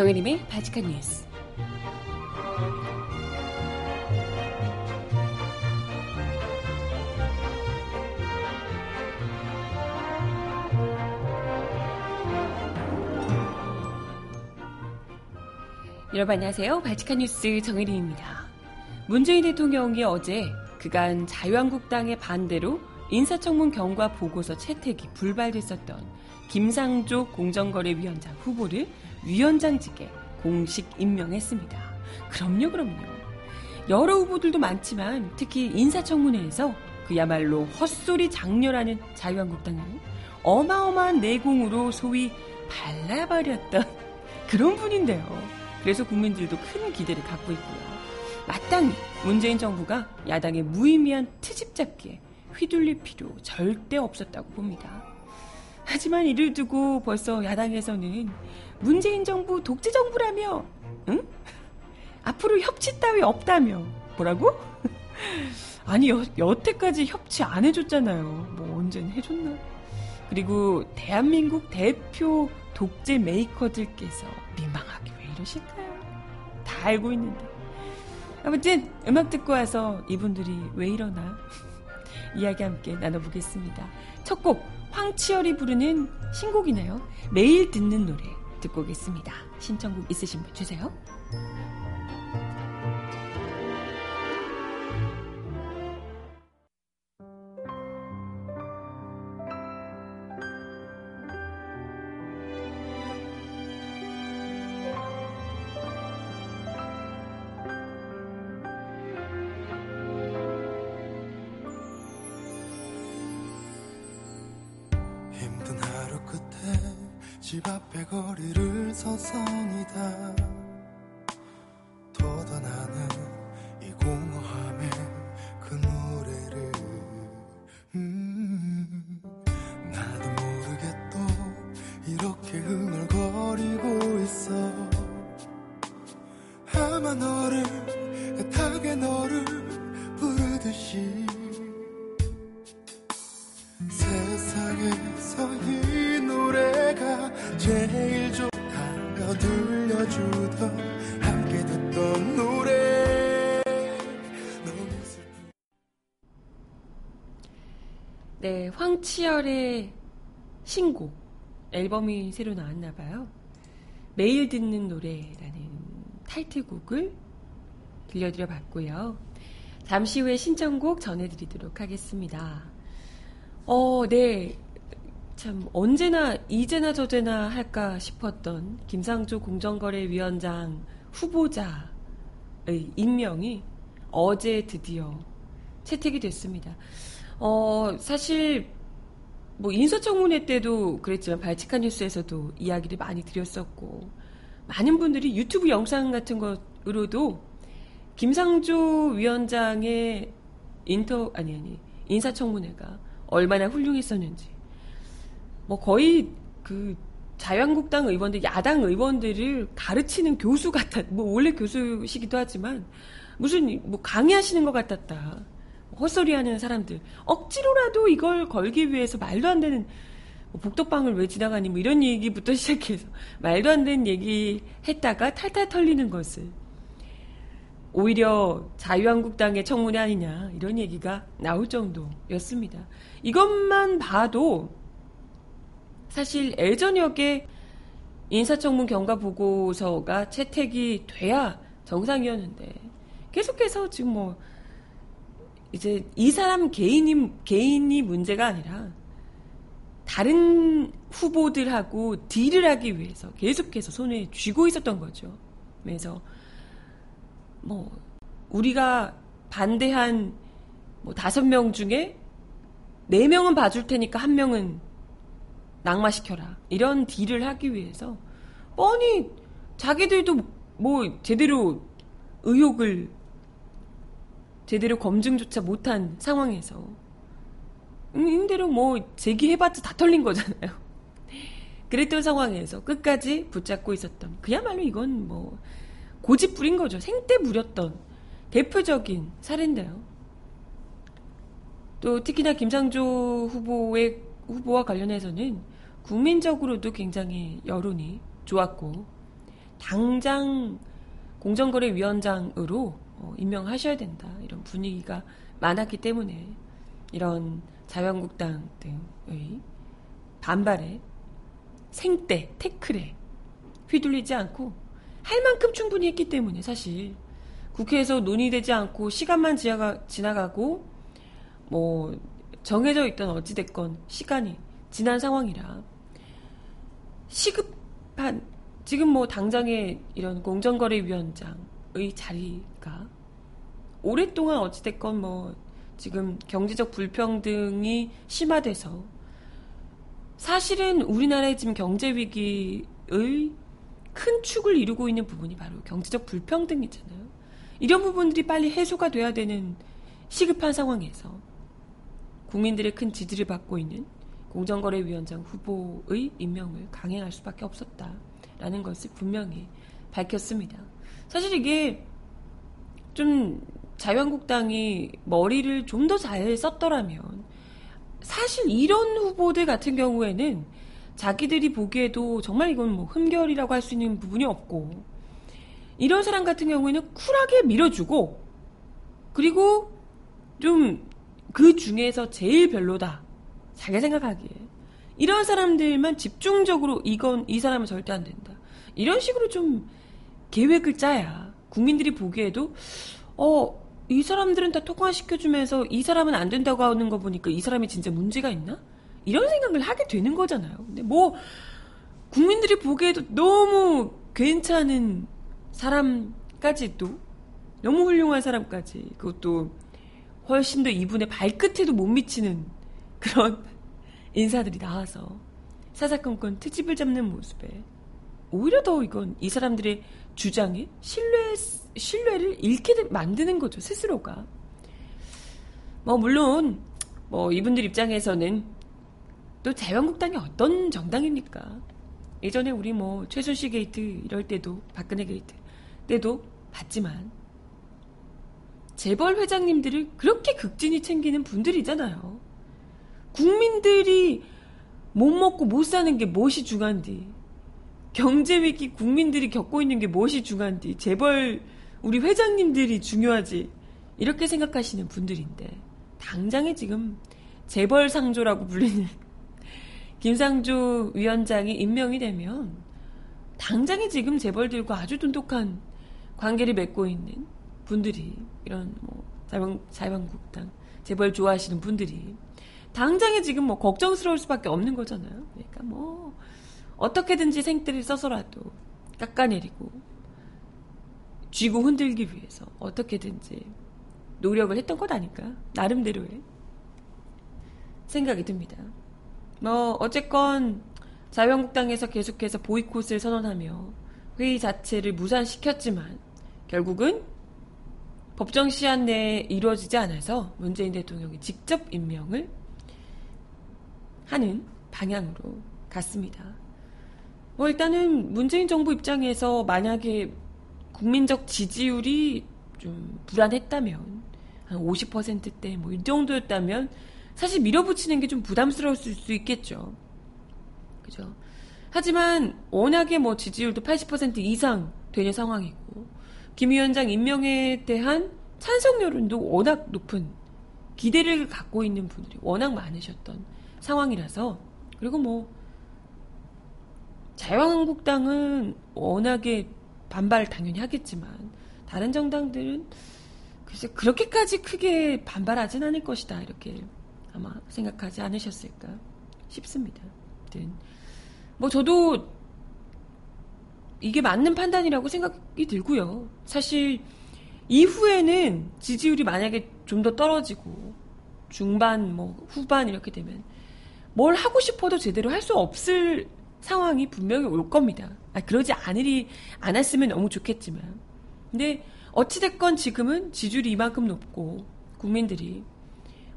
정혜림의 바지칸 뉴스. 여러분 안녕하세요. 바지칸 뉴스 정혜림입니다. 문재인 대통령이 어제 그간 자유한국당의 반대로 인사청문 경과 보고서 채택이 불발됐었던 김상조 공정거래위원장 후보를 위원장직에 공식 임명했습니다. 그럼요, 그럼요. 여러 후보들도 많지만 특히 인사청문회에서 그야말로 헛소리 장렬하는 자유한국당을 어마어마한 내공으로 소위 발라버렸던 그런 분인데요. 그래서 국민들도 큰 기대를 갖고 있고요. 마땅히 문재인 정부가 야당의 무의미한 트집 잡기에 휘둘릴 필요 절대 없었다고 봅니다. 하지만 이를 두고 벌써 야당에서는 문재인 정부 독재 정부라며, 응? 앞으로 협치 따위 없다며, 뭐라고? 아니, 여, 여태까지 협치 안 해줬잖아요. 뭐, 언젠 해줬나? 그리고 대한민국 대표 독재 메이커들께서 민망하게 왜 이러실까요? 다 알고 있는데. 아무튼, 음악 듣고 와서 이분들이 왜 이러나? 이야기 함께 나눠보겠습니다. 첫 곡, 황치열이 부르는 신곡이네요. 매일 듣는 노래 듣고 오겠습니다. 신청곡 있으신 분 주세요. 아마 너를 애타게 너를 부르듯이. 세상에서 이 노래가 제일 좋다며 들려주던 함께 듣던 노래. 네, 황치열의 신곡 앨범이 새로 나왔나 봐요. 매일 듣는 노래라는 타이틀곡을 들려드려 봤고요. 잠시 후에 신청곡 전해드리도록 하겠습니다. 어, 네. 참, 언제나, 이제나 저제나 할까 싶었던 김상조 공정거래위원장 후보자의 임명이 어제 드디어 채택이 됐습니다. 어, 사실, 뭐, 인사청문회 때도 그랬지만, 발칙한 뉴스에서도 이야기를 많이 드렸었고, 많은 분들이 유튜브 영상 같은 것으로도 김상조 위원장의 인터, 아니, 아니, 인사청문회가 얼마나 훌륭했었는지. 뭐 거의 그 자유한국당 의원들, 야당 의원들을 가르치는 교수 같았, 뭐 원래 교수시기도 하지만 무슨 뭐 강의하시는 것 같았다. 헛소리 하는 사람들. 억지로라도 이걸 걸기 위해서 말도 안 되는 뭐 복덕방을 왜 지나가니 뭐 이런 얘기부터 시작해서 말도 안 되는 얘기 했다가 탈탈 털리는 것을 오히려 자유한국당의 청문회 아니냐 이런 얘기가 나올 정도였습니다. 이것만 봐도 사실 예전역에 인사청문 경과 보고서가 채택이 돼야 정상이었는데 계속해서 지금 뭐 이제 이 사람 개인이 개인이 문제가 아니라 다른 후보들하고 딜을 하기 위해서 계속해서 손에 쥐고 있었던 거죠. 그래서 뭐 우리가 반대한 뭐 다섯 명 중에 네 명은 봐줄 테니까 한 명은 낙마시켜라 이런 딜을 하기 위해서 뻔히 자기들도 뭐 제대로 의혹을 제대로 검증조차 못한 상황에서 임대로 뭐 제기해봤자 다 털린 거잖아요. 그랬던 상황에서 끝까지 붙잡고 있었던 그야말로 이건 뭐 고집 부린 거죠. 생떼 부렸던 대표적인 사례인데요. 또 특히나 김상조 후보의 후보와 관련해서는 국민적으로도 굉장히 여론이 좋았고 당장 공정거래위원장으로 어, 임명하셔야 된다. 이런 분위기가 많았기 때문에 이런 자유한국당 등의 반발에 생떼, 태클에 휘둘리지 않고 할 만큼 충분히 했기 때문에 사실 국회에서 논의되지 않고 시간만 지나가, 지나가고 뭐 정해져 있던 어찌됐건 시간이 지난 상황이라 시급한 지금 뭐 당장의 이런 공정거래위원장의 자리가 오랫동안 어찌됐건 뭐 지금 경제적 불평등이 심화돼서 사실은 우리나라의 지금 경제 위기의 큰 축을 이루고 있는 부분이 바로 경제적 불평등이잖아요. 이런 부분들이 빨리 해소가 돼야 되는 시급한 상황에서 국민들의 큰 지지를 받고 있는 공정거래위원장 후보의 임명을 강행할 수밖에 없었다라는 것을 분명히 밝혔습니다. 사실 이게 좀 자유한국당이 머리를 좀 더 잘 썼더라면 사실 이런 후보들 같은 경우에는 자기들이 보기에도 정말 이건 뭐 흠결이라고 할 수 있는 부분이 없고 이런 사람 같은 경우에는 쿨하게 밀어주고 그리고 좀 그 중에서 제일 별로다. 자기 생각하기에. 이런 사람들만 집중적으로 이건 이 사람은 절대 안 된다. 이런 식으로 좀 계획을 짜야 국민들이 보기에도 어 이 사람들은 다 통과시켜주면서 이 사람은 안 된다고 하는 거 보니까 이 사람이 진짜 문제가 있나? 이런 생각을 하게 되는 거잖아요. 근데 뭐 국민들이 보기에도 너무 괜찮은 사람까지도 너무 훌륭한 사람까지 그것도 훨씬 더 이분의 발끝에도 못 미치는 그런 인사들이 나와서 사사건건 트집을 잡는 모습에 오히려 더 이건 이 사람들의 주장에 신뢰 신뢰를 잃게 만드는 거죠 스스로가 뭐 물론 뭐 이분들 입장에서는 또 자유한국당이 어떤 정당입니까? 예전에 우리 뭐 최순실 게이트 이럴 때도 박근혜 게이트 때도 봤지만 재벌 회장님들을 그렇게 극진히 챙기는 분들이잖아요. 국민들이 못 먹고 못 사는 게 무엇이 중요한디? 경제 위기 국민들이 겪고 있는 게 무엇이 중요한디? 재벌 우리 회장님들이 중요하지. 이렇게 생각하시는 분들인데 당장에 지금 재벌 상조라고 불리는 김상조 위원장이 임명이 되면 당장에 지금 재벌들과 아주 돈독한 관계를 맺고 있는 분들이 이런 뭐 자유한, 자유한국당 재벌 좋아하시는 분들이 당장에 지금 뭐 걱정스러울 수밖에 없는 거잖아요. 그러니까 뭐 어떻게든지 생떼를 써서라도 깎아내리고 쥐고 흔들기 위해서 어떻게든지 노력을 했던 것 아닐까 나름대로의 생각이 듭니다. 뭐 어쨌건 자유한국당에서 계속해서 보이콧을 선언하며 회의 자체를 무산시켰지만 결국은 법정 시한 내에 이루어지지 않아서 문재인 대통령이 직접 임명을 하는 방향으로 갔습니다. 뭐 일단은 문재인 정부 입장에서 만약에 국민적 지지율이 좀 불안했다면 한 50%대 뭐 이 정도였다면 사실 밀어붙이는 게 좀 부담스러울 수 있겠죠. 그죠? 하지만 워낙에 뭐 지지율도 80% 이상 되는 상황이고 김 위원장 임명에 대한 찬성 여론도 워낙 높은 기대를 갖고 있는 분들이 워낙 많으셨던 상황이라서 그리고 뭐 자유한국당은 워낙에 반발 당연히 하겠지만 다른 정당들은 글쎄 그렇게까지 크게 반발하진 않을 것이다 이렇게 아마 생각하지 않으셨을까 싶습니다. 뭐 저도 이게 맞는 판단이라고 생각이 들고요. 사실 이후에는 지지율이 만약에 좀 더 떨어지고 중반 뭐 후반 이렇게 되면 뭘 하고 싶어도 제대로 할 수 없을 상황이 분명히 올 겁니다. 아, 그러지 않으리 않았으면 너무 좋겠지만. 근데 어찌됐건 지금은 지지율이 이만큼 높고 국민들이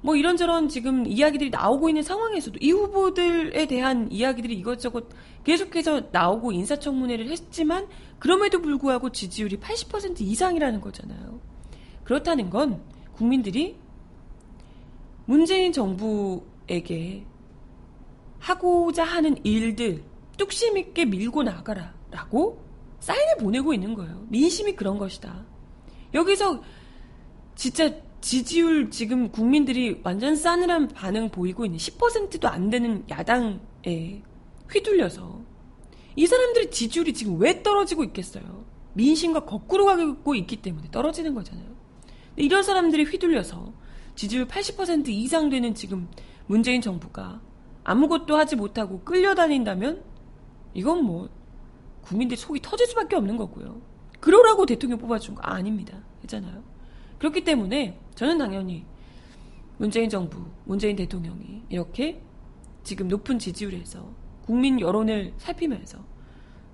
뭐 이런저런 지금 이야기들이 나오고 있는 상황에서도 이 후보들에 대한 이야기들이 이것저것 계속해서 나오고 인사청문회를 했지만 그럼에도 불구하고 지지율이 80% 이상이라는 거잖아요. 그렇다는 건 국민들이 문재인 정부에게 하고자 하는 일들 뚝심 있게 밀고 나가라 라고 사인을 보내고 있는 거예요. 민심이 그런 것이다. 여기서 진짜 지지율 지금 국민들이 완전 싸늘한 반응 보이고 있는 10%도 안 되는 야당에 휘둘려서 이 사람들의 지지율이 지금 왜 떨어지고 있겠어요? 민심과 거꾸로 가고 있기 때문에 떨어지는 거잖아요. 이런 사람들이 휘둘려서 지지율 80% 이상 되는 지금 문재인 정부가 아무것도 하지 못하고 끌려다닌다면 이건 뭐 국민들 속이 터질 수밖에 없는 거고요. 그러라고 대통령 뽑아준 거 아닙니다. 그잖아요. 그렇기 때문에 저는 당연히 문재인 정부, 문재인 대통령이 이렇게 지금 높은 지지율에서 국민 여론을 살피면서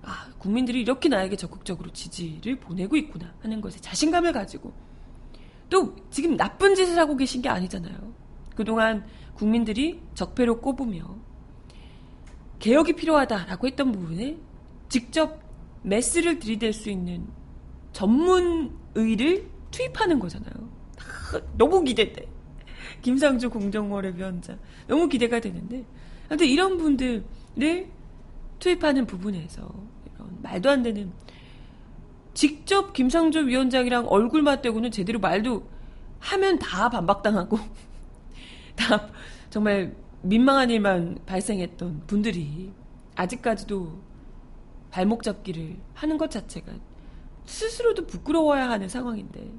아, 국민들이 이렇게 나에게 적극적으로 지지를 보내고 있구나 하는 것에 자신감을 가지고 또 지금 나쁜 짓을 하고 계신 게 아니잖아요. 그동안 국민들이 적폐로 꼽으며 개혁이 필요하다라고 했던 부분에 직접 메스를 들이댈 수 있는 전문의를 투입하는 거잖아요. 너무 기대돼. 김상조 공정거래 위원장. 너무 기대가 되는데. 근데 이런 분들을 투입하는 부분에서 이런 말도 안 되는 직접 김상조 위원장이랑 얼굴 맞대고는 제대로 말도 하면 다 반박당하고 다 정말 민망한 일만 발생했던 분들이 아직까지도 발목 잡기를 하는 것 자체가 스스로도 부끄러워야 하는 상황인데.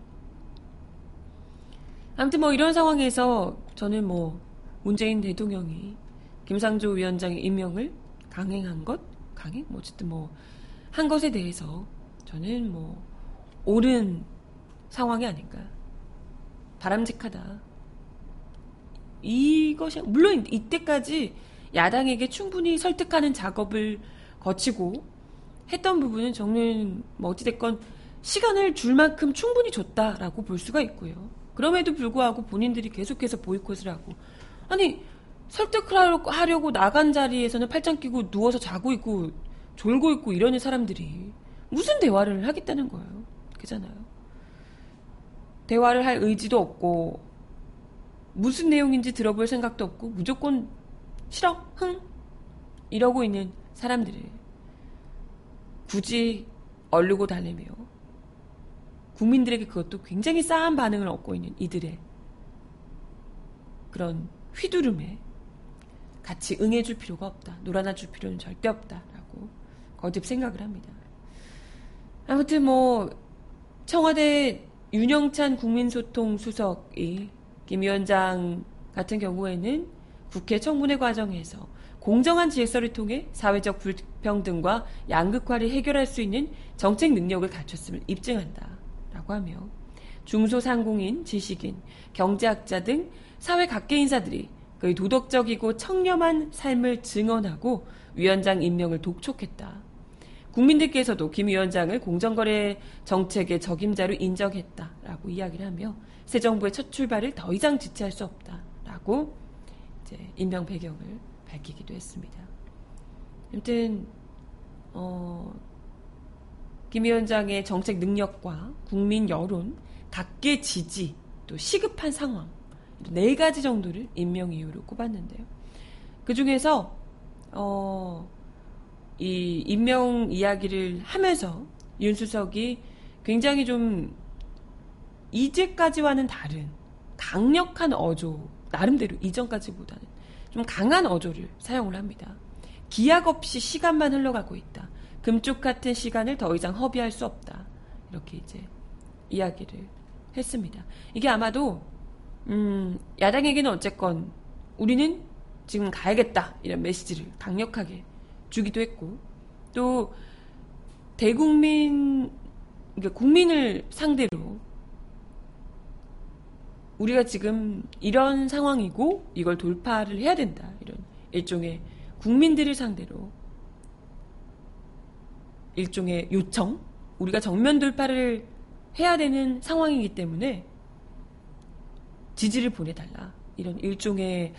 아무튼 뭐 이런 상황에서 저는 뭐 문재인 대통령이 김상조 위원장의 임명을 강행한 것, 강행? 뭐 어쨌든 뭐 한 것에 대해서 저는 뭐 옳은 상황이 아닌가. 바람직하다. 이것이 물론 이때까지 야당에게 충분히 설득하는 작업을 거치고 했던 부분은 저는 뭐 어찌됐건 시간을 줄 만큼 충분히 줬다라고 볼 수가 있고요. 그럼에도 불구하고 본인들이 계속해서 보이콧을 하고 아니 설득을 하려고 나간 자리에서는 팔짱 끼고 누워서 자고 있고 졸고 있고 이러는 사람들이 무슨 대화를 하겠다는 거예요. 그잖아요. 대화를 할 의지도 없고 무슨 내용인지 들어볼 생각도 없고 무조건 싫어 흥 이러고 있는 사람들을 굳이 얼르고 달래며 국민들에게 그것도 굉장히 싸한 반응을 얻고 있는 이들의 그런 휘두름에 같이 응해줄 필요가 없다. 놀아나줄 필요는 절대 없다라고 거듭 생각을 합니다. 아무튼 뭐 청와대 윤영찬 국민소통 수석이 김 위원장 같은 경우에는 국회 청문회 과정에서 공정한 질서를 통해 사회적 불평등과 양극화를 해결할 수 있는 정책 능력을 갖췄음을 입증한다라고 하며 중소상공인, 지식인, 경제학자 등 사회 각계 인사들이 그의 도덕적이고 청렴한 삶을 증언하고 위원장 임명을 독촉했다. 국민들께서도 김 위원장을 공정거래 정책의 적임자로 인정했다라고 이야기를 하며 새 정부의 첫 출발을 더 이상 지체할 수 없다라고 이제 임명 배경을 밝히기도 했습니다. 아무튼 어, 김 위원장의 정책 능력과 국민 여론, 각계 지지, 또 시급한 상황 네 가지 정도를 임명 이유로 꼽았는데요. 그 중에서 어, 이 임명 이야기를 하면서 윤 수석이 굉장히 좀 이제까지와는 다른 강력한 어조 나름대로 이전까지보다는 좀 강한 어조를 사용을 합니다. 기약 없이 시간만 흘러가고 있다. 금쪽 같은 시간을 더 이상 허비할 수 없다. 이렇게 이제 이야기를 했습니다. 이게 아마도 음, 야당에게는 어쨌건 우리는 지금 가야겠다 이런 메시지를 강력하게 주기도 했고 또 대국민 국민을 상대로 우리가 지금 이런 상황이고 이걸 돌파를 해야 된다. 이런 일종의 국민들을 상대로 일종의 요청, 우리가 정면 돌파를 해야 되는 상황이기 때문에 지지를 보내달라. 이런 일종의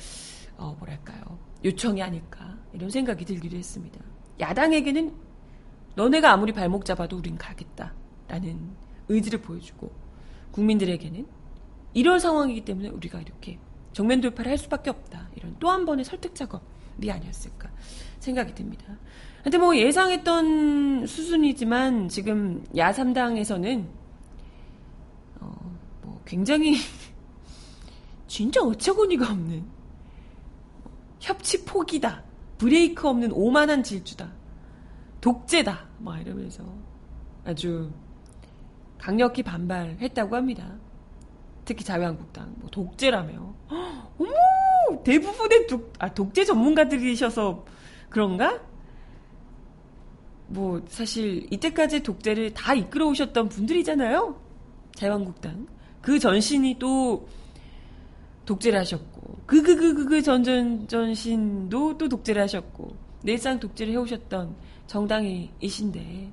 어, 뭐랄까요 요청이 아닐까 이런 생각이 들기도 했습니다. 야당에게는 너네가 아무리 발목 잡아도 우린 가겠다 라는 의지를 보여주고 국민들에게는 이런 상황이기 때문에 우리가 이렇게 정면 돌파를 할 수밖에 없다. 이런 또 한 번의 설득 작업 아니었을까 생각이 듭니다. 근데 뭐 예상했던 수준이지만 지금 야삼당에서는 어, 뭐 굉장히 진짜 어처구니가 없는 협치 포기다. 브레이크 없는 오만한 질주다. 독재다. 막 이러면서 아주 강력히 반발했다고 합니다. 특히 자유한국당 뭐 독재라며. 어머 대부분의 독, 아, 독재 전문가들이셔서 그런가? 뭐 사실 이때까지 독재를 다 이끌어 오셨던 분들이잖아요. 자유한국당 그 전신이 또 독재를 하셨고 그 그 그그 전전 전신도 또 독재를 하셨고 내상 독재를 해오셨던 정당이신데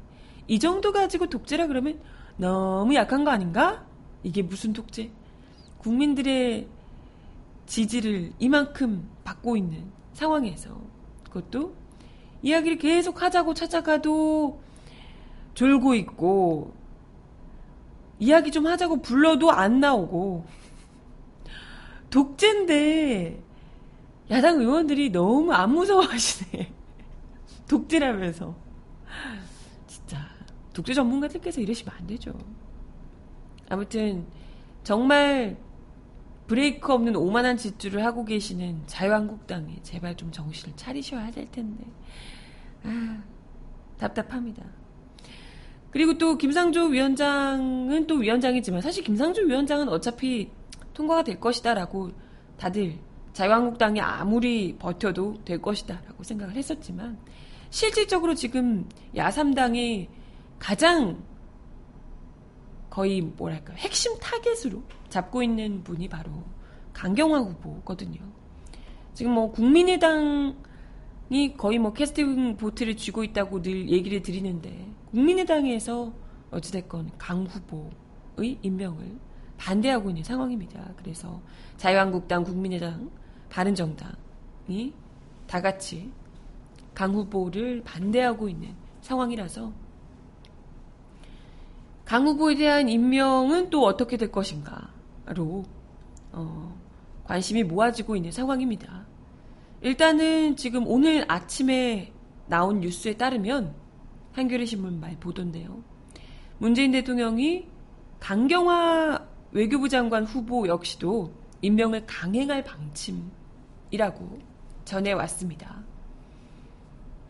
이 정도 가지고 독재라 그러면 너무 약한 거 아닌가? 이게 무슨 독재? 국민들의 지지를 이만큼 받고 있는 상황에서 그것도 이야기를 계속 하자고 찾아가도 졸고 있고 이야기 좀 하자고 불러도 안 나오고 독재인데 야당 의원들이 너무 안 무서워하시네. 독재라면서. 진짜 독재 전문가들께서 이러시면 안 되죠. 아무튼 정말 브레이크 없는 오만한 짓줄을 하고 계시는 자유한국당에 제발 좀 정신을 차리셔야 될 텐데. 아, 답답합니다. 그리고 또 김상조 위원장은 또 위원장이지만 사실 김상조 위원장은 어차피 통과가 될 것이다라고 다들 자유한국당이 아무리 버텨도 될 것이다라고 생각을 했었지만 실질적으로 지금 야삼당이 가장 거의 뭐랄까 핵심 타겟으로 잡고 있는 분이 바로 강경화 후보거든요. 지금 뭐 국민의당이 거의 뭐 캐스팅 보트를 쥐고 있다고 늘 얘기를 드리는데 국민의당에서 어찌됐건 강 후보의 임명을 반대하고 있는 상황입니다. 그래서 자유한국당, 국민의당, 바른정당이 다 같이 강 후보를 반대하고 있는 상황이라서 강 후보에 대한 임명은 또 어떻게 될 것인가로 어, 관심이 모아지고 있는 상황입니다. 일단은 지금 오늘 아침에 나온 뉴스에 따르면 한겨레 신문 말 보던데요. 문재인 대통령이 강경화 외교부 장관 후보 역시도 임명을 강행할 방침이라고 전해왔습니다.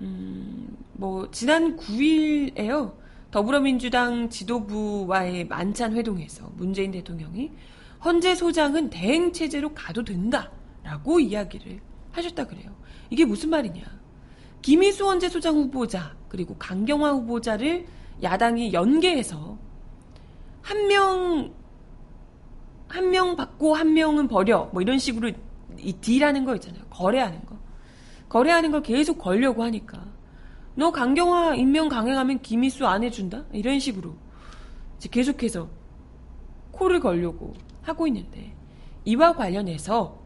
음, 뭐, 지난 9일에요. 더불어민주당 지도부와의 만찬 회동에서 문재인 대통령이 헌재 소장은 대행 체제로 가도 된다라고 이야기를 하셨다 그래요. 이게 무슨 말이냐? 김희수 헌재 소장 후보자 그리고 강경화 후보자를 야당이 연계해서 한 명 한 명 받고 한 명은 버려. 뭐 이런 식으로 이 딜하는 거 있잖아요. 거래하는 거. 거래하는 걸 계속 걸려고 하니까. 너 강경화 임명 강행하면 김희수 안 해준다? 이런 식으로 계속해서 코를 걸려고 하고 있는데 이와 관련해서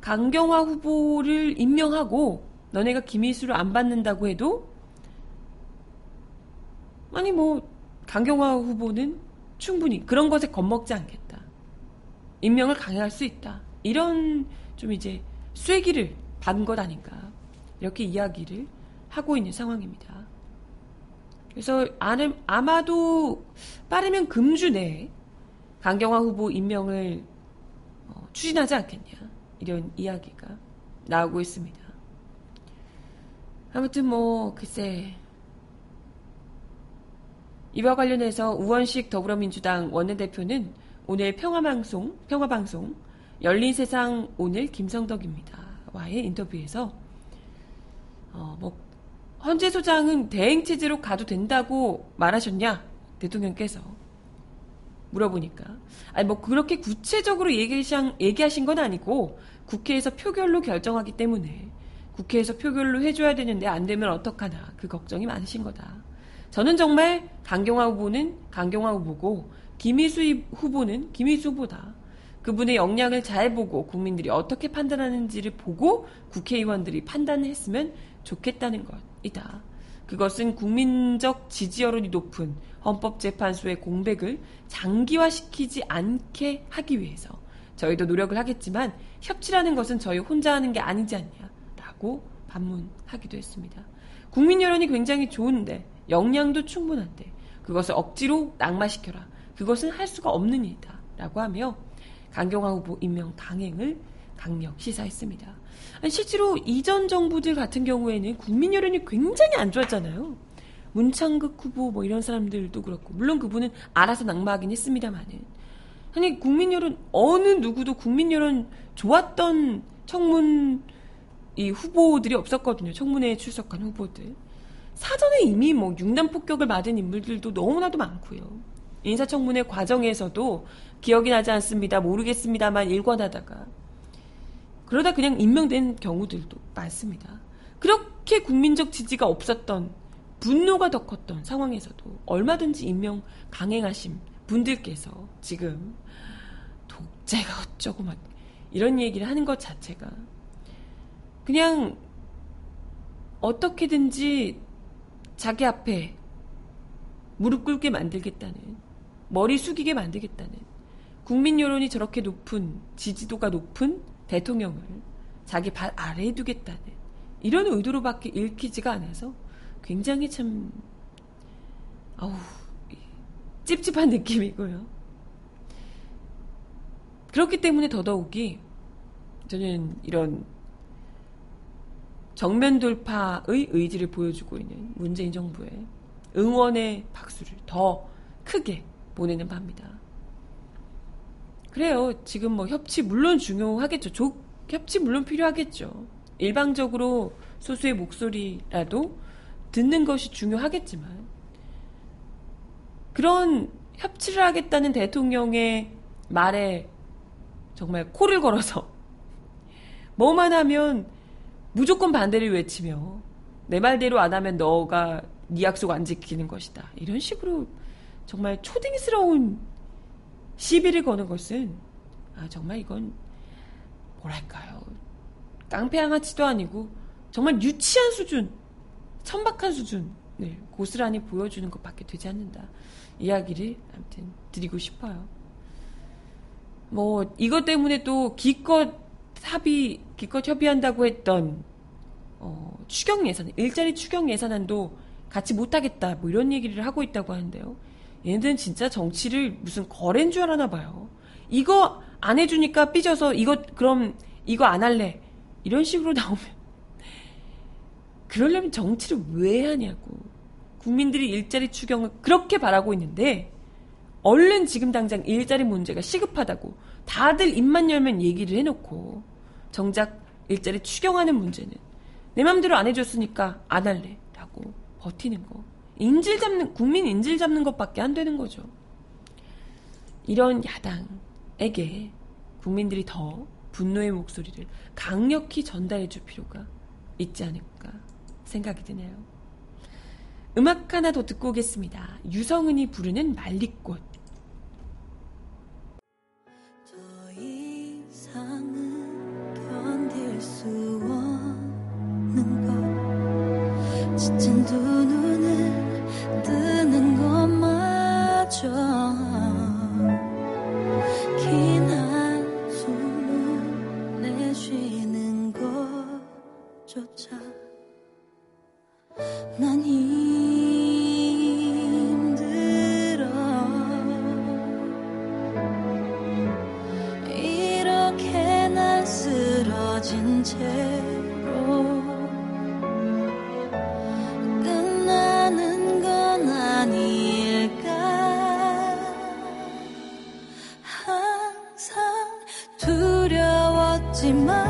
강경화 후보를 임명하고 너네가 김희수를 안 받는다고 해도 아니 뭐 강경화 후보는 충분히 그런 것에 겁먹지 않겠다. 임명을 강행할 수 있다. 이런 좀 이제 쐐기를 받은 것 아닌가. 이렇게 이야기를 하고 있는 상황입니다. 그래서 아마도 빠르면 금주 내에 강경화 후보 임명을 어, 추진하지 않겠냐. 이런 이야기가 나오고 있습니다. 아무튼 뭐 글쎄 이와 관련해서 우원식 더불어민주당 원내대표는 오늘 평화방송, 평화방송, 열린 세상 오늘 김성덕입니다. 와의 인터뷰에서, 어, 뭐, 헌재 소장은 대행 체제로 가도 된다고 말하셨냐? 대통령께서. 물어보니까. 아니, 뭐, 그렇게 구체적으로 얘기하신, 얘기하신 건 아니고, 국회에서 표결로 결정하기 때문에, 국회에서 표결로 해줘야 되는데 안 되면 어떡하나. 그 걱정이 많으신 거다. 저는 정말 강경화 후보는 강경화 후보고, 김희수 후보는 김희수 후보다. 그분의 역량을 잘 보고 국민들이 어떻게 판단하는지를 보고 국회의원들이 판단했으면 좋겠다는 것 이다. 그것은 국민적 지지 여론이 높은 헌법재판소의 공백을 장기화시키지 않게 하기 위해서 저희도 노력을 하겠지만 협치라는 것은 저희 혼자 하는 게 아니지 않냐. 라고 반문하기도 했습니다. 국민 여론이 굉장히 좋은데 역량도 충분한데 그것을 억지로 낙마시켜라. 그것은 할 수가 없는 일이다. 라고 하며 강경화 후보 임명 강행을 강력 시사했습니다. 실제로 이전 정부들 같은 경우에는 국민 여론이 굉장히 안 좋았잖아요. 문창극 후보 뭐 이런 사람들도 그렇고 물론 그분은 알아서 낙마하긴 했습니다만은 아니 국민 여론 어느 누구도 국민 여론 좋았던 청문 이 후보들이 없었거든요. 청문회에 출석한 후보들. 사전에 이미 뭐 융단 폭격을 맞은 인물들도 너무나도 많고요. 인사청문회 과정에서도 기억이 나지 않습니다. 모르겠습니다만 일관하다가 그러다 그냥 임명된 경우들도 많습니다. 그렇게 국민적 지지가 없었던 분노가 더 컸던 상황에서도 얼마든지 임명 강행하신 분들께서 지금 독재가 어쩌고 막 이런 얘기를 하는 것 자체가 그냥 어떻게든지 자기 앞에 무릎 꿇게 만들겠다는 머리 숙이게 만들겠다는 국민 여론이 저렇게 높은 지지도가 높은 대통령을 자기 발 아래에 두겠다는 이런 의도로밖에 읽히지가 않아서 굉장히 참 아우 찝찝한 느낌이고요. 그렇기 때문에 더더욱이 저는 이런 정면 돌파의 의지를 보여주고 있는 문재인 정부의 응원의 박수를 더 크게 보내는 바입니다. 그래요. 지금 뭐 협치 물론 중요하겠죠. 조, 협치 물론 필요하겠죠. 일방적으로 소수의 목소리라도 듣는 것이 중요하겠지만 그런 협치를 하겠다는 대통령의 말에 정말 코를 걸어서 뭐만 하면 무조건 반대를 외치며 내 말대로 안 하면 너가 네 약속 안 지키는 것이다. 이런 식으로 정말 초딩스러운 시비를 거는 것은 아 정말 이건 뭐랄까요 깡패양아치도 아니고 정말 유치한 수준 천박한 수준 네, 고스란히 보여주는 것밖에 되지 않는다. 이야기를 아무튼 드리고 싶어요. 뭐 이것 때문에 또 기껏 합의 기껏 협의한다고 했던 어, 추경 예산 일자리 추경 예산안도 같이 못하겠다 뭐 이런 얘기를 하고 있다고 하는데요. 얘네들은 진짜 정치를 무슨 거래인 줄 알아나 봐요. 이거 안 해주니까 삐져서 이거 그럼 이거 안 할래 이런 식으로 나오면 그러려면 정치를 왜 하냐고. 국민들이 일자리 추경을 그렇게 바라고 있는데 얼른 지금 당장 일자리 문제가 시급하다고 다들 입만 열면 얘기를 해놓고 정작 일자리 추경하는 문제는 내 맘대로 안 해줬으니까 안 할래 라고 버티는 거 인질 잡는 국민 인질 잡는 것밖에 안 되는 거죠 이런 야당에게 국민들이 더 분노의 목소리를 강력히 전달해 줄 필요가 있지 않을까 생각이 드네요. 음악 하나 더 듣고 오겠습니다. 유성은이 부르는 말리꽃. 더 이상은 견딜 수 없는 것 지친 두 두려웠지만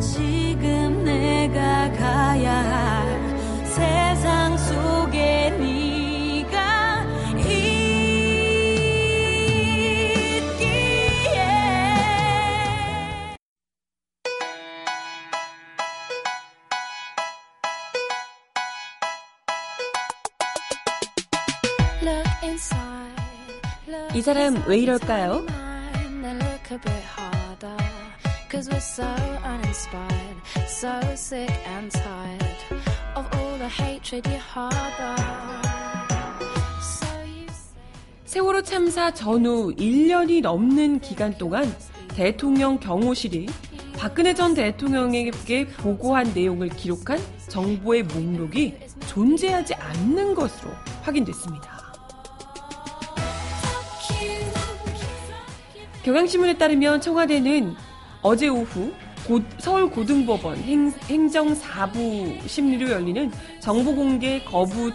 지금 내가 가야 할 세상 속에 네가 있기에 이 사람 왜 이럴까요? So sick and tired of all the hatred you harbor. 세월호 참사 전후 1년이 넘는 기간 동안 대통령 경호실이 박근혜 전 대통령에게 보고한 내용을 기록한 정보의 목록이 존재하지 않는 것으로 확인됐습니다. 경향신문에 따르면 청와대는 어제 오후 고, 서울 고등법원 행, 정 4부 심리로 열리는 정보공개 거부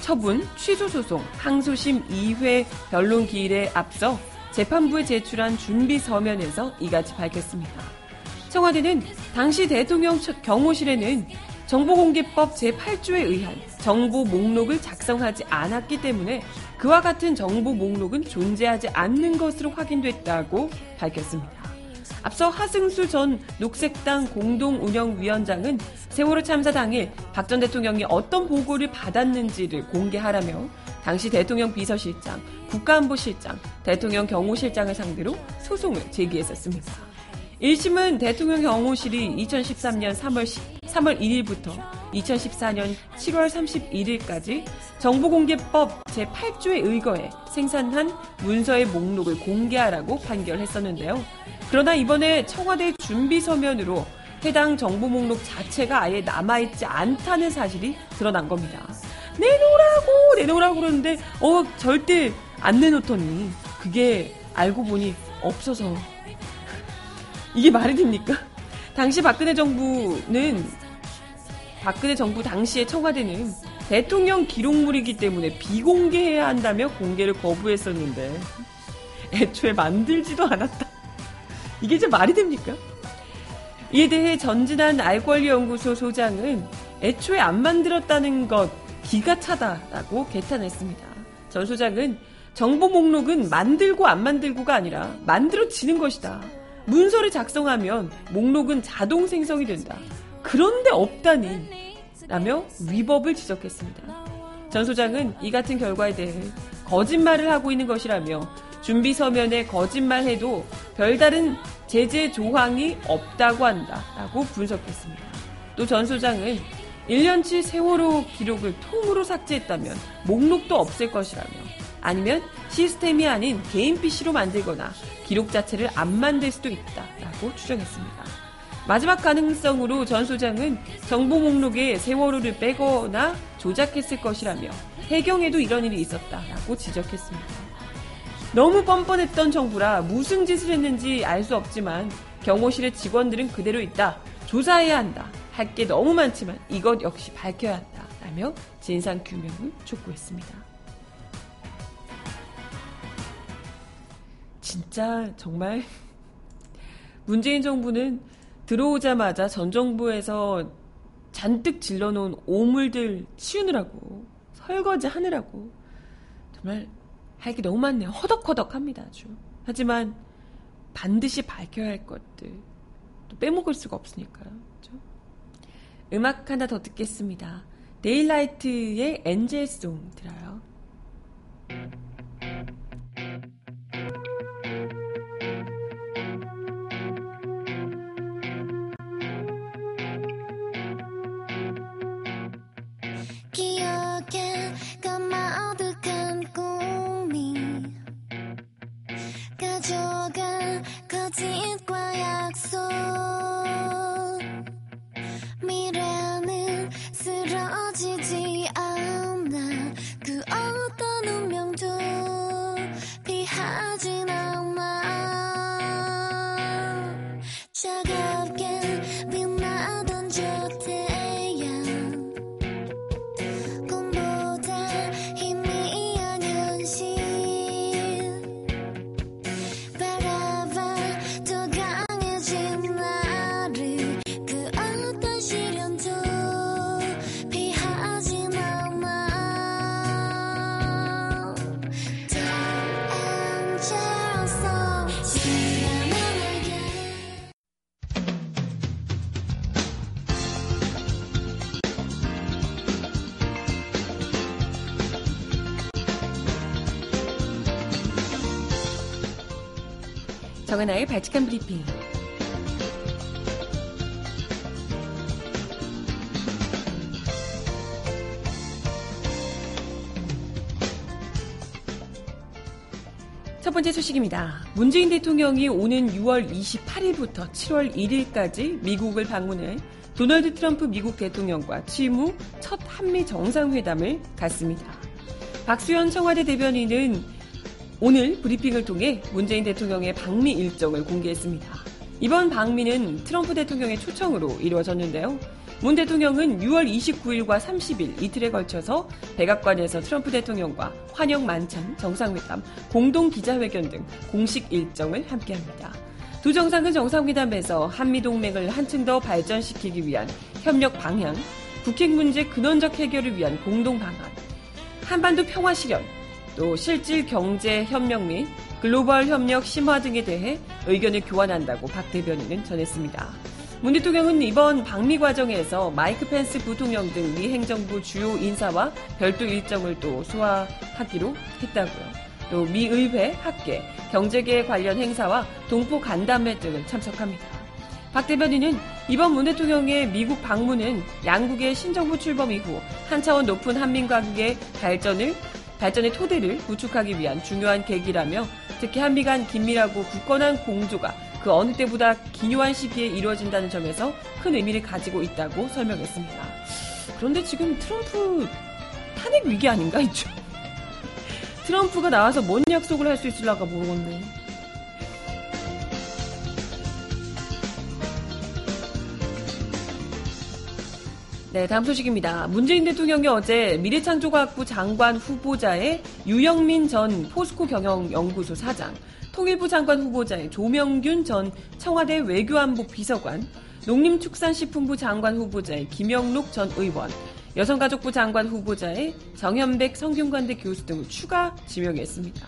처분 취소 소송 항소심 2회 변론 기일에 앞서 재판부에 제출한 준비 서면에서 이같이 밝혔습니다. 청와대는 당시 대통령 경호실에는 정보공개법 제8조에 의한 정보 목록을 작성하지 않았기 때문에 그와 같은 정보 목록은 존재하지 않는 것으로 확인됐다고 밝혔습니다. 앞서 하승수 전 녹색당 공동운영위원장은 세월호 참사 당일 박 전 대통령이 어떤 보고를 받았는지를 공개하라며 당시 대통령 비서실장, 국가안보실장, 대통령 경호실장을 상대로 소송을 제기했었습니다. 1심은 대통령 경호실이 2013년 3월, 3월 1일부터 2014년 7월 31일까지 정보공개법 제8조에 의거해 생산한 문서의 목록을 공개하라고 판결했었는데요. 그러나 이번에 청와대 준비 서면으로 해당 정보 목록 자체가 아예 남아있지 않다는 사실이 드러난 겁니다. 내놓으라고 내놓으라고 그러는데 어 절대 안 내놓더니 그게 알고 보니 없어서 이게 말이 됩니까? 당시 박근혜 정부는 박근혜 정부 당시의 청와대는 대통령 기록물이기 때문에 비공개해야 한다며 공개를 거부했었는데 애초에 만들지도 않았다. 이게 이제 말이 됩니까? 이에 대해 전진한 알권리연구소 소장은 애초에 안 만들었다는 것 기가 차다라고 개탄했습니다. 전 소장은 정보 목록은 만들고 안 만들고가 아니라 만들어지는 것이다. 문서를 작성하면 목록은 자동 생성이 된다. 그런데 없다니 라며 위법을 지적했습니다. 전 소장은 이 같은 결과에 대해 거짓말을 하고 있는 것이라며 준비 서면에 거짓말해도 별다른 제재 조항이 없다고 한다라고 분석했습니다. 또 전 소장은 1년치 세월호 기록을 통으로 삭제했다면 목록도 없을 것이라며 아니면 시스템이 아닌 개인 PC로 만들거나 기록 자체를 안 만들 수도 있다라고 추정했습니다. 마지막 가능성으로 전 소장은 정보 목록에 세월호를 빼거나 조작했을 것이라며 해경에도 이런 일이 있었다라고 지적했습니다. 너무 뻔뻔했던 정부라 무슨 짓을 했는지 알 수 없지만 경호실의 직원들은 그대로 있다. 조사해야 한다. 할 게 너무 많지만 이것 역시 밝혀야 한다. 라며 진상 규명을 촉구했습니다. 진짜 정말 문재인 정부는 들어오자마자 전 정부에서 잔뜩 질러놓은 오물들 치우느라고 설거지 하느라고 정말 할 게 너무 많네요. 허덕허덕합니다, 아주. 하지만 반드시 밝혀야 할 것들 또 빼먹을 수가 없으니까요. 그렇죠? 음악 하나 더 듣겠습니다. 데일라이트의 엔젤송 들어요. 정하나의 발칙한 브리핑. 첫 번째 소식입니다. 문재인 대통령이 오는 6월 28일부터 7월 1일까지 미국을 방문해 도널드 트럼프 미국 대통령과 취임 후 첫 한미 정상회담을 갖습니다. 박수현 청와대 대변인은 오늘 브리핑을 통해 문재인 대통령의 방미 일정을 공개했습니다. 이번 방미는 트럼프 대통령의 초청으로 이루어졌는데요. 문 대통령은 6월 29일과 30일 이틀에 걸쳐서 백악관에서 트럼프 대통령과 환영 만찬, 정상회담, 공동 기자회견 등 공식 일정을 함께합니다. 두 정상은 정상회담에서 한미동맹을 한층 더 발전시키기 위한 협력 방향, 북핵 문제 근원적 해결을 위한 공동 방안, 한반도 평화 실현, 또 실질 경제 협력 및 글로벌 협력 심화 등에 대해 의견을 교환한다고 박 대변인은 전했습니다. 문 대통령은 이번 방미 과정에서 마이크 펜스 부통령 등 미 행정부 주요 인사와 별도 일정을 또 소화하기로 했다고요. 또 미 의회, 학계, 경제계 관련 행사와 동포 간담회 등을 참석합니다. 박 대변인은 이번 문 대통령의 미국 방문은 양국의 신정부 출범 이후 한 차원 높은 한민 관계 발전을 발전의 토대를 구축하기 위한 중요한 계기라며 특히 한미 간 긴밀하고 굳건한 공조가 그 어느 때보다 기묘한 시기에 이루어진다는 점에서 큰 의미를 가지고 있다고 설명했습니다. 그런데 지금 트럼프 탄핵 위기 아닌가 있죠? 트럼프가 나와서 뭔 약속을 할 수 있을라가 모르겠네. 네, 다음 소식입니다. 문재인 대통령이 어제 미래창조과학부 장관 후보자의 유영민 전 포스코 경영연구소 사장, 통일부 장관 후보자의 조명균 전 청와대 외교안보 비서관, 농림축산식품부 장관 후보자의 김영록 전 의원, 여성가족부 장관 후보자의 정현백 성균관대 교수 등을 추가 지명했습니다.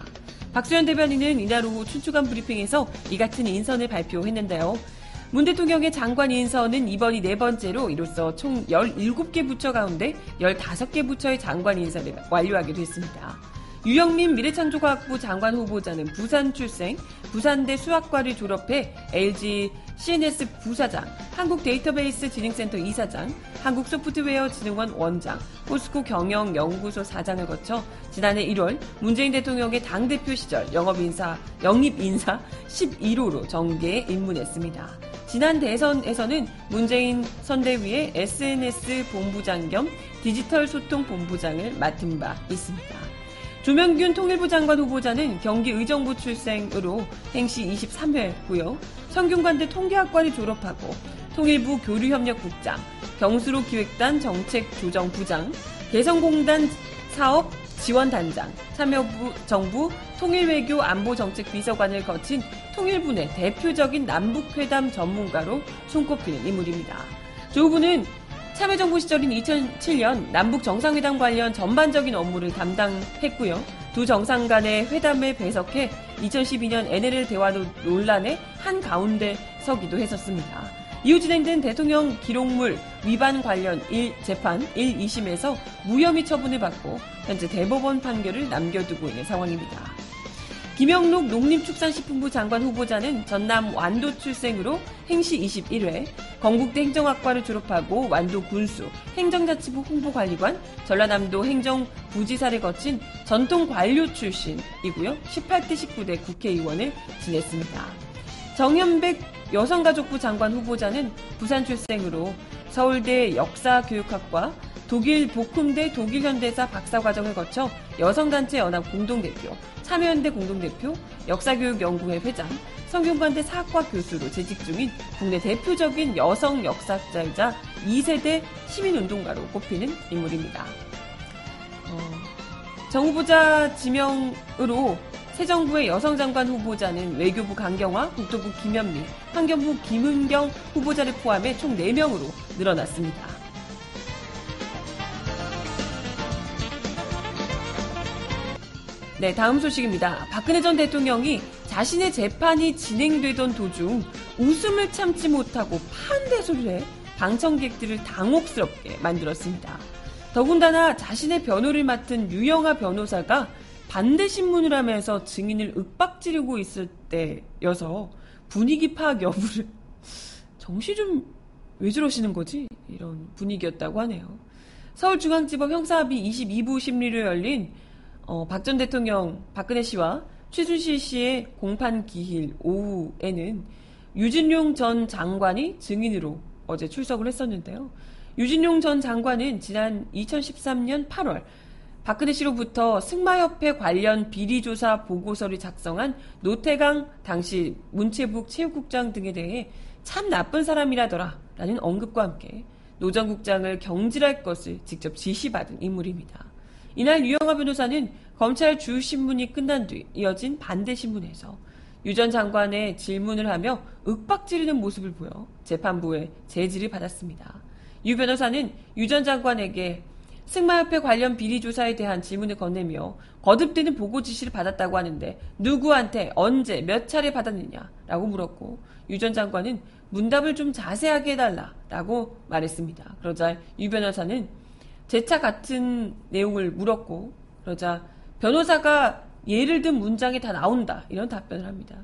박수현 대변인은 이날 오후 춘추관 브리핑에서 이 같은 인선을 발표했는데요. 문 대통령의 장관 인선은 이번이 네 번째로 이로써 총 17개 부처 가운데 15개 부처의 장관 인선을 완료하게 됐습니다. 유영민 미래창조과학부 장관 후보자는 부산 출생, 부산대 수학과를 졸업해 LG CNS 부사장, 한국데이터베이스 진흥센터 이사장, 한국소프트웨어진흥원 원장, 포스코 경영연구소 사장을 거쳐 지난해 1월 문재인 대통령의 당대표 시절 영업인사, 영입인사 11호로 정계에 입문했습니다. 지난 대선에서는 문재인 선대위의 SNS 본부장 겸 디지털 소통 본부장을 맡은 바 있습니다. 조명균 통일부 장관 후보자는 경기 의정부 출생으로 행시 23회고요. 성균관대 통계학과를 졸업하고 통일부 교류협력국장, 경수로 기획단 정책조정부장, 개성공단 사업 지원단장, 참여부 정부 통일외교 안보정책비서관을 거친 통일부 내 대표적인 남북회담 전문가로 손꼽히는 인물입니다. 조 후보는 참여정부 시절인 2007년 남북 정상회담 관련 전반적인 업무를 담당했고요. 두 정상 간의 회담을 배석해 2012년 NLL 대화 논란의 한 가운데 서기도 했었습니다. 이후 진행된 대통령 기록물 위반 관련 1 재판 1, 2심에서 무혐의 처분을 받고 현재 대법원 판결을 남겨두고 있는 상황입니다. 김영록 농림축산식품부 장관 후보자는 전남 완도 출생으로 행시 21회, 건국대 행정학과를 졸업하고 완도 군수, 행정자치부 홍보관리관, 전라남도 행정부지사를 거친 전통 관료 출신이고요. 18대 19대 국회의원을 지냈습니다. 정현백 여성가족부 장관 후보자는 부산 출생으로 서울대 역사교육학과 독일 보쿰대 독일현대사 박사과정을 거쳐 여성단체 연합 공동대표, 참여연대 공동대표, 역사교육연구회 회장, 성균관대 사학과 교수로 재직 중인 국내 대표적인 여성 역사자이자 2세대 시민운동가로 꼽히는 인물입니다. 어, 정 후보자 지명으로 새 정부의 여성 장관 후보자는 외교부 강경화, 국토부 김현미, 환경부 김은경 후보자를 포함해 총 4명으로 늘어났습니다. 네, 다음 소식입니다. 박근혜 전 대통령이 자신의 재판이 진행되던 도중 웃음을 참지 못하고 판대소를 해 방청객들을 당혹스럽게 만들었습니다. 더군다나 자신의 변호를 맡은 유영아 변호사가 반대 신문을 하면서 증인을 윽박지르고 있을 때여서 분위기 파악 여부를 정시 좀 왜 저러시는 거지? 이런 분위기였다고 하네요. 서울중앙지법 형사합의 22부 심리를 열린 어, 박 전 대통령 박근혜 씨와 최순실 씨의 공판 기일 오후에는 유진용 전 장관이 증인으로 어제 출석을 했었는데요. 유진룡 전 장관은 지난 2013년 8월 박근혜 씨로부터 승마협회 관련 비리조사 보고서를 작성한 노태강 당시 문체부 체육국장 등에 대해 참 나쁜 사람이라더라 라는 언급과 함께 노 전 국장을 경질할 것을 직접 지시받은 인물입니다. 이날 유영하 변호사는 검찰 주 신문이 끝난 뒤 이어진 반대 신문에서 유 전 장관의 질문을 하며 윽박 지르는 모습을 보여 재판부의 제지를 받았습니다. 유 변호사는 유 전 장관에게 승마협회 관련 비리 조사에 대한 질문을 건네며 거듭되는 보고 지시를 받았다고 하는데 누구한테 언제 몇 차례 받았느냐라고 물었고 유 전 장관은 문답을 좀 자세하게 해달라라고 말했습니다. 그러자 유 변호사는 재차 같은 내용을 물었고 그러자 변호사가 예를 든 문장이 다 나온다 이런 답변을 합니다.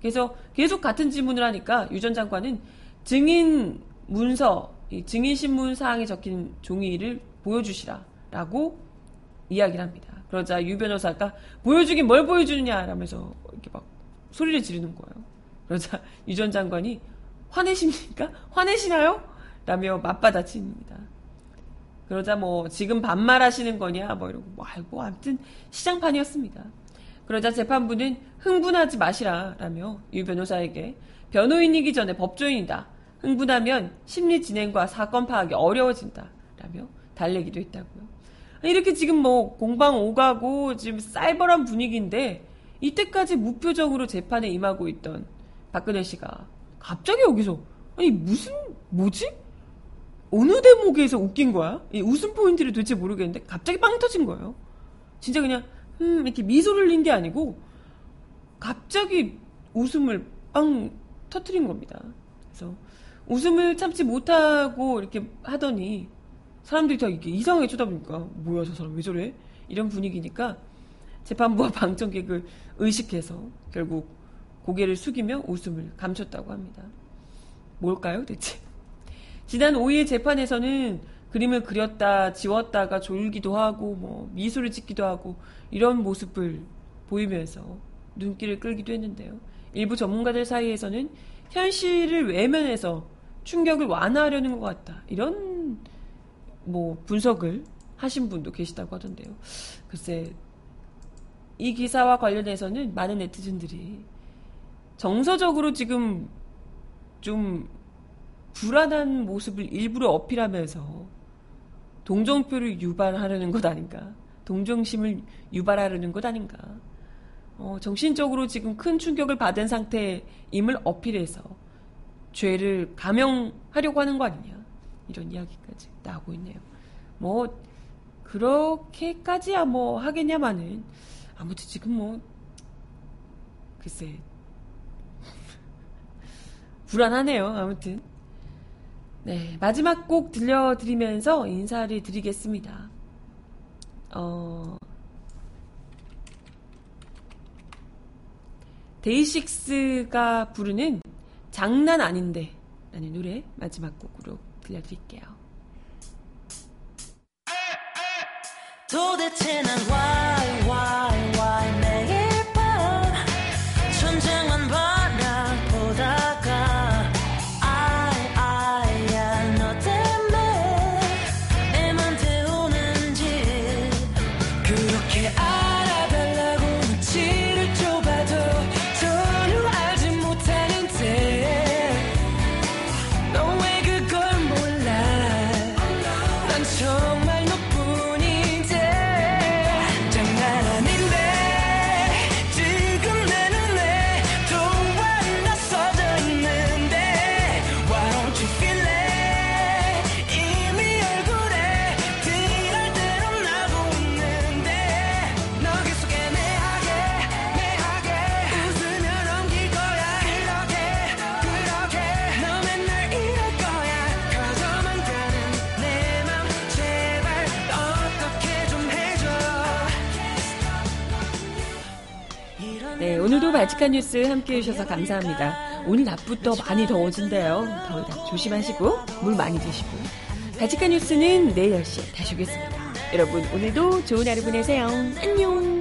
그래서 계속 같은 질문을 하니까 유 전 장관은 증인 문서, 증인 신문 사항에 적힌 종이를 보여주시라라고 이야기를 합니다. 그러자 유 변호사가 보여주긴 뭘 보여주느냐 라면서 이렇게 막 소리를 지르는 거예요. 그러자 유 전 장관이 화내십니까? 화내시나요? 라며 맞받아칩니다. 그러자 뭐 지금 반말하시는 거냐 뭐 이러고 뭐 알고 아무튼 시장판이었습니다. 그러자 재판부는 흥분하지 마시라 라며 유 변호사에게 변호인이기 전에 법조인이다. 흥분하면 심리 진행과 사건 파악이 어려워진다. 라며 달래기도 했다고요. 이렇게 지금 뭐 공방 오가고 지금 쌀벌한 분위기인데 이때까지 무표정으로 재판에 임하고 있던 박근혜 씨가 갑자기 여기서 아니 무슨 뭐지? 어느 대목에서 웃긴 거야? 이 웃음 포인트를 도대체 모르겠는데 갑자기 빵 터진 거예요. 진짜 그냥 음 이렇게 미소를 낸 게 아니고 갑자기 웃음을 빵 터트린 겁니다. 그래서 웃음을 참지 못하고 이렇게 하더니 사람들이 다 이렇게 이상하게 쳐다보니까 뭐야 저 사람 왜 저래? 이런 분위기니까 재판부와 방청객을 의식해서 결국 고개를 숙이며 웃음을 감췄다고 합니다. 뭘까요 대체? 지난 5일 재판에서는 그림을 그렸다 지웠다가 졸기도 하고 뭐 미소를 짓기도 하고 이런 모습을 보이면서 눈길을 끌기도 했는데요. 일부 전문가들 사이에서는 현실을 외면해서 충격을 완화하려는 것 같다. 이런 뭐 분석을 하신 분도 계시다고 하던데요. 글쎄 이 기사와 관련해서는 많은 네티즌들이 정서적으로 지금 좀 불안한 모습을 일부러 어필하면서 동정표를 유발하려는 것 아닌가. 동정심을 유발하려는 것 아닌가. 어, 정신적으로 지금 큰 충격을 받은 상태임을 어필해서 죄를 감형하려고 하는 거 아니냐. 이런 이야기까지 나오고 있네요. 뭐 그렇게까지야 뭐 하겠냐마는 아무튼 지금 뭐 글쎄 불안하네요. 아무튼 네 마지막 곡 들려드리면서 인사를 드리겠습니다. 어 데이식스가 부르는 장난 아닌데 라는 노래 마지막 곡으로 들려드릴게요. 도대체 난 why why 오늘도 발칙한 뉴스 함께 해주셔서 감사합니다. 오늘 낮부터 많이 더워진대요. 더위 다 조심하시고, 물 많이 드시고. 발칙한 뉴스는 내일 10시에 다시 오겠습니다. 여러분, 오늘도 좋은 하루 보내세요. 안녕!